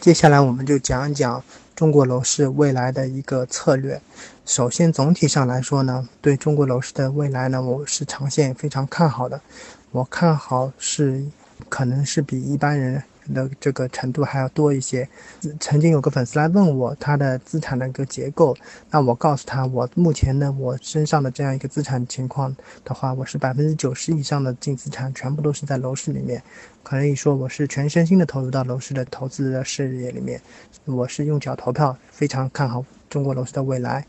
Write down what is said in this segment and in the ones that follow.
接下来我们就讲一讲中国楼市未来的一个策略。首先，总体上来说呢，对中国楼市的未来呢，我是长线非常看好的。我看好是可能是比一般人。的这个程度还要多一些。曾经有个粉丝来问我他的资产的一个结构，那我告诉他，我目前呢，我身上的这样一个资产情况的话，我是百分之九十以上的净资产全部都是在楼市里面，可以说我是全身心的投入到楼市的投资的事业里面，我是用脚投票，非常看好中国楼市的未来。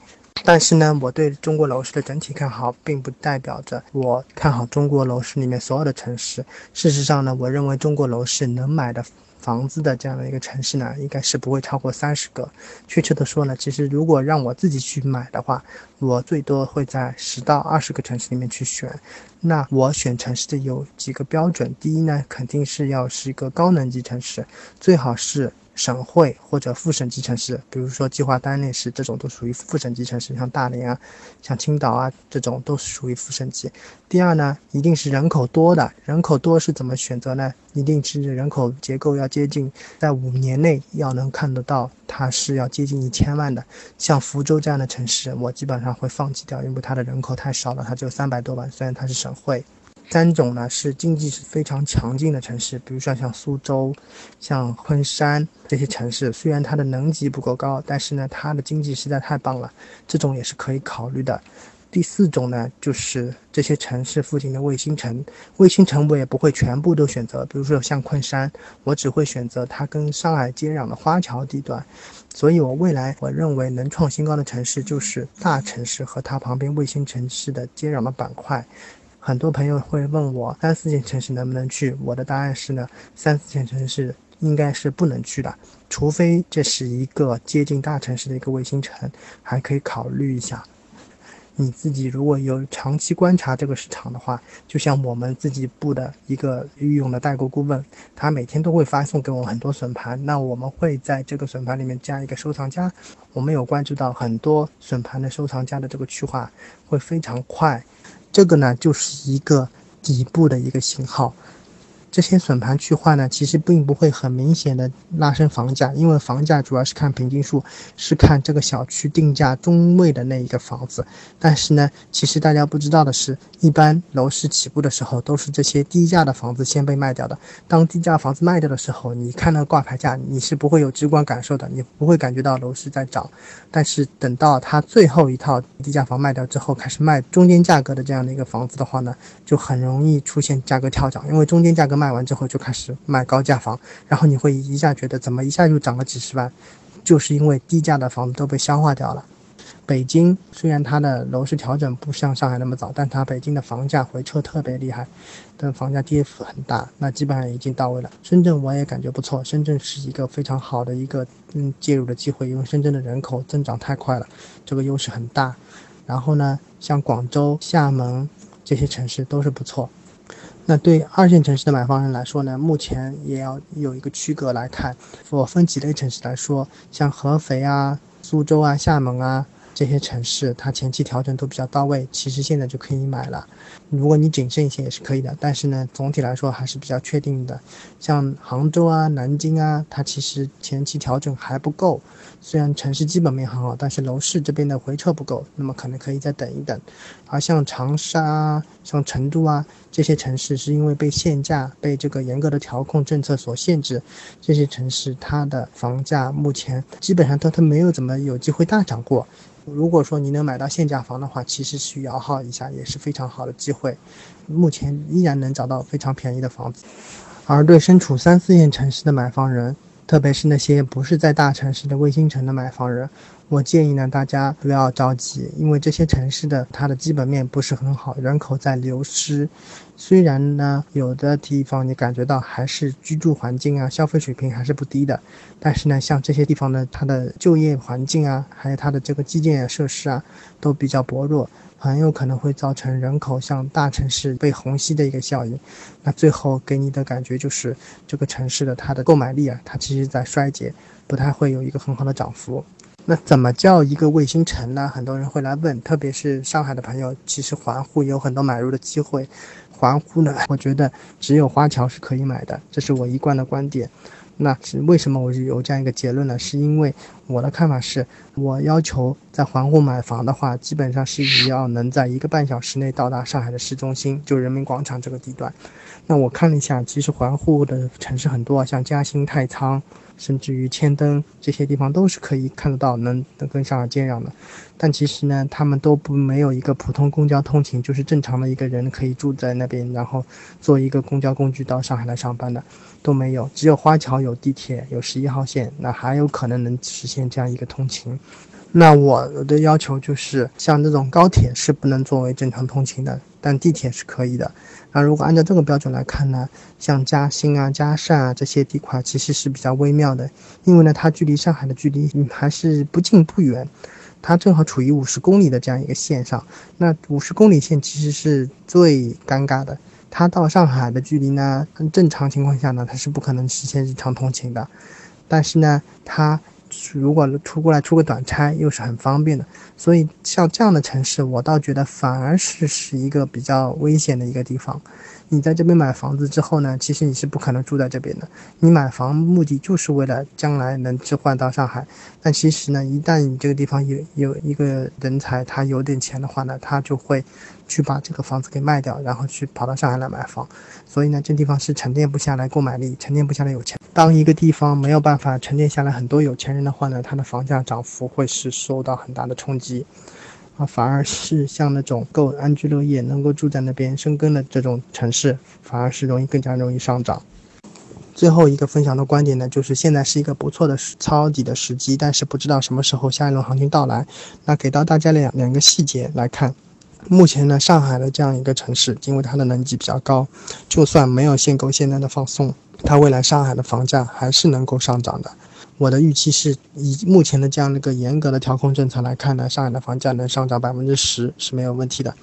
但是呢，我对中国楼市的整体看好，并不代表着我看好中国楼市里面所有的城市。事实上呢，我认为中国楼市能买的房子的这样的一个城市呢，应该是不会超过三十个。确切的说呢，其实如果让我自己去买的话，我最多会在十到二十个城市里面去选。那我选城市的有几个标准：第一呢，肯定是要是一个高能级城市，最好是。省会或者副省级城市，比如说计划单列市这种都属于副省级城市，像大连啊、像青岛啊这种都是属于副省级。第二呢，一定是人口多的，人口多是怎么选择呢？一定是人口结构要接近，在五年内要能看得到它是要接近一千万的。像福州这样的城市，我基本上会放弃掉，因为它的人口太少了，它只有三百多万，虽然它是省会。三种呢是经济是非常强劲的城市，比如说像苏州、像昆山这些城市，虽然它的能级不够高，但是呢它的经济实在太棒了，这种也是可以考虑的。第四种呢就是这些城市附近的卫星城，卫星城我也不会全部都选择，比如说像昆山，我只会选择它跟上海接壤的花桥地段。所以我未来我认为能创新高的城市就是大城市和它旁边卫星城市的接壤的板块。很多朋友会问我三四线城市能不能去，我的答案是呢，三四线城市应该是不能去的，除非这是一个接近大城市的一个卫星城，还可以考虑一下。你自己如果有长期观察这个市场的话，就像我们自己部的一个御用的代购顾问，他每天都会发送给我很多损盘，那我们会在这个损盘里面加一个收藏夹，我们有关注到很多损盘的收藏夹的这个去化会非常快。这个呢，就是一个底部的一个信号。这些笋盘去换呢，其实并不会很明显的拉升房价，因为房价主要是看平均数，是看这个小区定价中位的那一个房子。但是呢，其实大家不知道的是，一般楼市起步的时候，都是这些低价的房子先被卖掉的。当低价房子卖掉的时候，你看到挂牌价，你是不会有直观感受的，你不会感觉到楼市在涨。但是等到它最后一套低价房卖掉之后，开始卖中间价格的这样的一个房子的话呢，就很容易出现价格跳涨，因为中间价格卖。卖完之后就开始卖高价房，然后你会一下觉得怎么一下就涨了几十万，就是因为低价的房子都被消化掉了。北京虽然它的楼市调整不像上海那么早，但它北京的房价回撤特别厉害，的房价跌幅很大，那基本上已经到位了。深圳我也感觉不错，深圳是一个非常好的一个嗯介入的机会，因为深圳的人口增长太快了，这个优势很大。然后呢，像广州、厦门这些城市都是不错。那对二线城市的买房人来说呢，目前也要有一个区隔来看。我分几类城市来说，像合肥啊、苏州啊、厦门啊。这些城市它前期调整都比较到位，其实现在就可以买了。如果你谨慎一些也是可以的，但是呢，总体来说还是比较确定的。像杭州啊、南京啊，它其实前期调整还不够。虽然城市基本面很好，但是楼市这边的回撤不够，那么可能可以再等一等。而像长沙、像成都啊这些城市，是因为被限价、被这个严格的调控政策所限制，这些城市它的房价目前基本上都它没有怎么有机会大涨过。如果说你能买到限价房的话，其实去摇号一下也是非常好的机会。目前依然能找到非常便宜的房子。而对身处三四线城市的买房人，特别是那些不是在大城市的卫星城的买房人，我建议呢，大家不要着急，因为这些城市的它的基本面不是很好，人口在流失。虽然呢，有的地方你感觉到还是居住环境啊、消费水平还是不低的，但是呢，像这些地方呢，它的就业环境啊，还有它的这个基建设施啊，都比较薄弱，很有可能会造成人口向大城市被虹吸的一个效应。那最后给你的感觉就是，这个城市的它的购买力啊，它其实在衰竭，不太会有一个很好的涨幅。那怎么叫一个卫星城呢？很多人会来问，特别是上海的朋友，其实环沪有很多买入的机会。环沪呢，我觉得只有花桥是可以买的，这是我一贯的观点。那是为什么我有这样一个结论呢？是因为我的看法是，我要求在环沪买房的话，基本上是要能在一个半小时内到达上海的市中心，就人民广场这个地段。那我看了一下，其实环沪的城市很多，像嘉兴、太仓。甚至于千灯这些地方都是可以看得到，能能跟上海接壤的。但其实呢，他们都不没有一个普通公交通勤，就是正常的一个人可以住在那边，然后坐一个公交工具到上海来上班的都没有。只有花桥有地铁，有十一号线，那还有可能能实现这样一个通勤。那我的要求就是，像这种高铁是不能作为正常通勤的，但地铁是可以的。那如果按照这个标准来看呢，像嘉兴啊、嘉善啊这些地块其实是比较微妙的，因为呢它距离上海的距离还是不近不远，它正好处于五十公里的这样一个线上。那五十公里线其实是最尴尬的，它到上海的距离呢，正常情况下呢它是不可能实现日常通勤的，但是呢它。如果出过来出个短差，又是很方便的，所以像这样的城市，我倒觉得反而是是一个比较危险的一个地方。你在这边买房子之后呢，其实你是不可能住在这边的。你买房目的就是为了将来能置换到上海，但其实呢，一旦你这个地方有有一个人才，他有点钱的话呢，他就会去把这个房子给卖掉，然后去跑到上海来买房。所以呢，这地方是沉淀不下来购买力，沉淀不下来有钱。当一个地方没有办法沉淀下来很多有钱人的话呢，它的房价涨幅会是受到很大的冲击。啊，反而是像那种够安居乐业、能够住在那边生根的这种城市，反而是容易更加容易上涨。最后一个分享的观点呢，就是现在是一个不错的抄底的时机，但是不知道什么时候下一轮行情到来。那给到大家两两个细节来看，目前呢，上海的这样一个城市，因为它的能级比较高，就算没有限购限贷的放松，它未来上海的房价还是能够上涨的。我的预期是以目前的这样的一个严格的调控政策来看呢，上海的房价能上涨百分之十是没有问题的。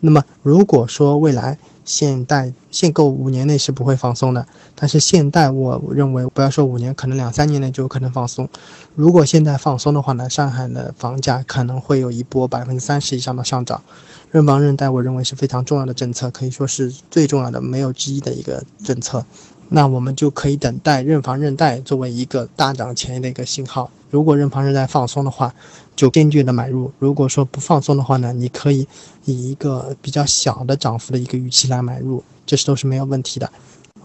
那么如果说未来限贷限购五年内是不会放松的，但是限贷我认为不要说五年，可能两三年内就有可能放松。如果现在放松的话呢，上海的房价可能会有一波百分之三十以上的上涨。认房认贷我认为是非常重要的政策，可以说是最重要的没有之一的一个政策。那我们就可以等待认房认贷作为一个大涨前的一个信号。如果认房认贷放松的话，就坚决的买入；如果说不放松的话呢，你可以以一个比较小的涨幅的一个预期来买入，这是都是没有问题的。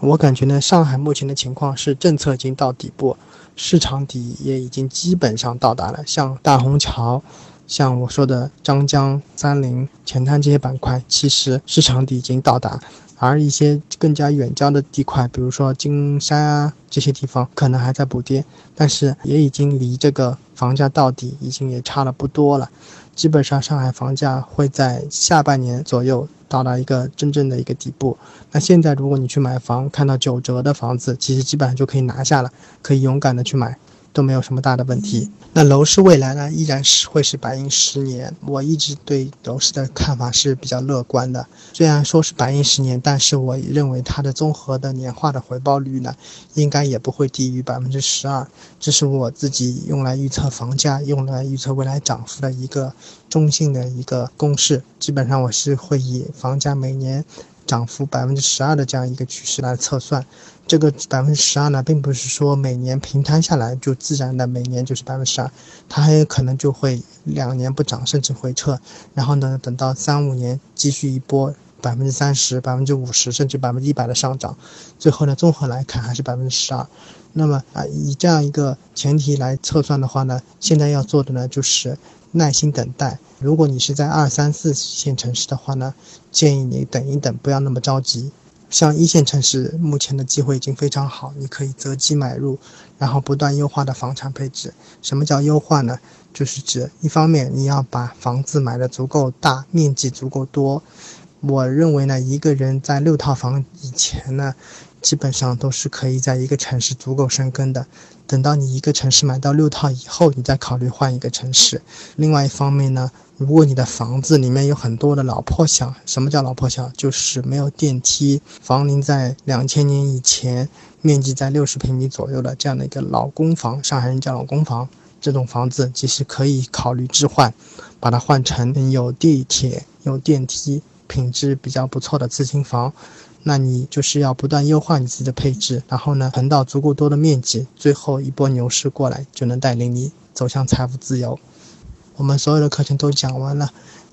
我感觉呢，上海目前的情况是政策已经到底部，市场底也已经基本上到达了。像大虹桥，像我说的张江、三菱、前滩这些板块，其实市场底已经到达。而一些更加远郊的地块，比如说金山啊这些地方，可能还在补跌，但是也已经离这个房价到底已经也差了不多了。基本上上海房价会在下半年左右到达一个真正的一个底部。那现在如果你去买房，看到九折的房子，其实基本上就可以拿下了，可以勇敢的去买。都没有什么大的问题。那楼市未来呢，依然是会是白银十年。我一直对楼市的看法是比较乐观的。虽然说是白银十年，但是我认为它的综合的年化的回报率呢，应该也不会低于百分之十二。这是我自己用来预测房价、用来预测未来涨幅的一个中性的一个公式。基本上我是会以房价每年。涨幅百分之十二的这样一个趋势来测算，这个百分之十二呢，并不是说每年平摊下来就自然的每年就是百分之十二，它很有可能就会两年不涨甚至回撤，然后呢，等到三五年继续一波百分之三十、百分之五十甚至百分之一百的上涨，最后呢，综合来看还是百分之十二。那么啊，以这样一个前提来测算的话呢，现在要做的呢就是耐心等待。如果你是在二三四线城市的话呢，建议你等一等，不要那么着急。像一线城市，目前的机会已经非常好，你可以择机买入，然后不断优化的房产配置。什么叫优化呢？就是指一方面你要把房子买的足够大，面积足够多。我认为呢，一个人在六套房以前呢。基本上都是可以在一个城市足够生根的。等到你一个城市买到六套以后，你再考虑换一个城市。另外一方面呢，如果你的房子里面有很多的老破小，什么叫老破小？就是没有电梯，房龄在两千年以前，面积在六十平米左右的这样的一个老公房，上海人叫老公房，这种房子其实可以考虑置换，把它换成有地铁、有电梯、品质比较不错的次新房。那你就是要不断优化你自己的配置，然后呢，腾到足够多的面积，最后一波牛市过来，就能带领你走向财富自由。我们所有的课程都讲完了，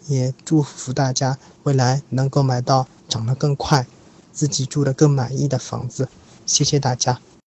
也祝福大家未来能够买到涨得更快、自己住得更满意的房子。谢谢大家。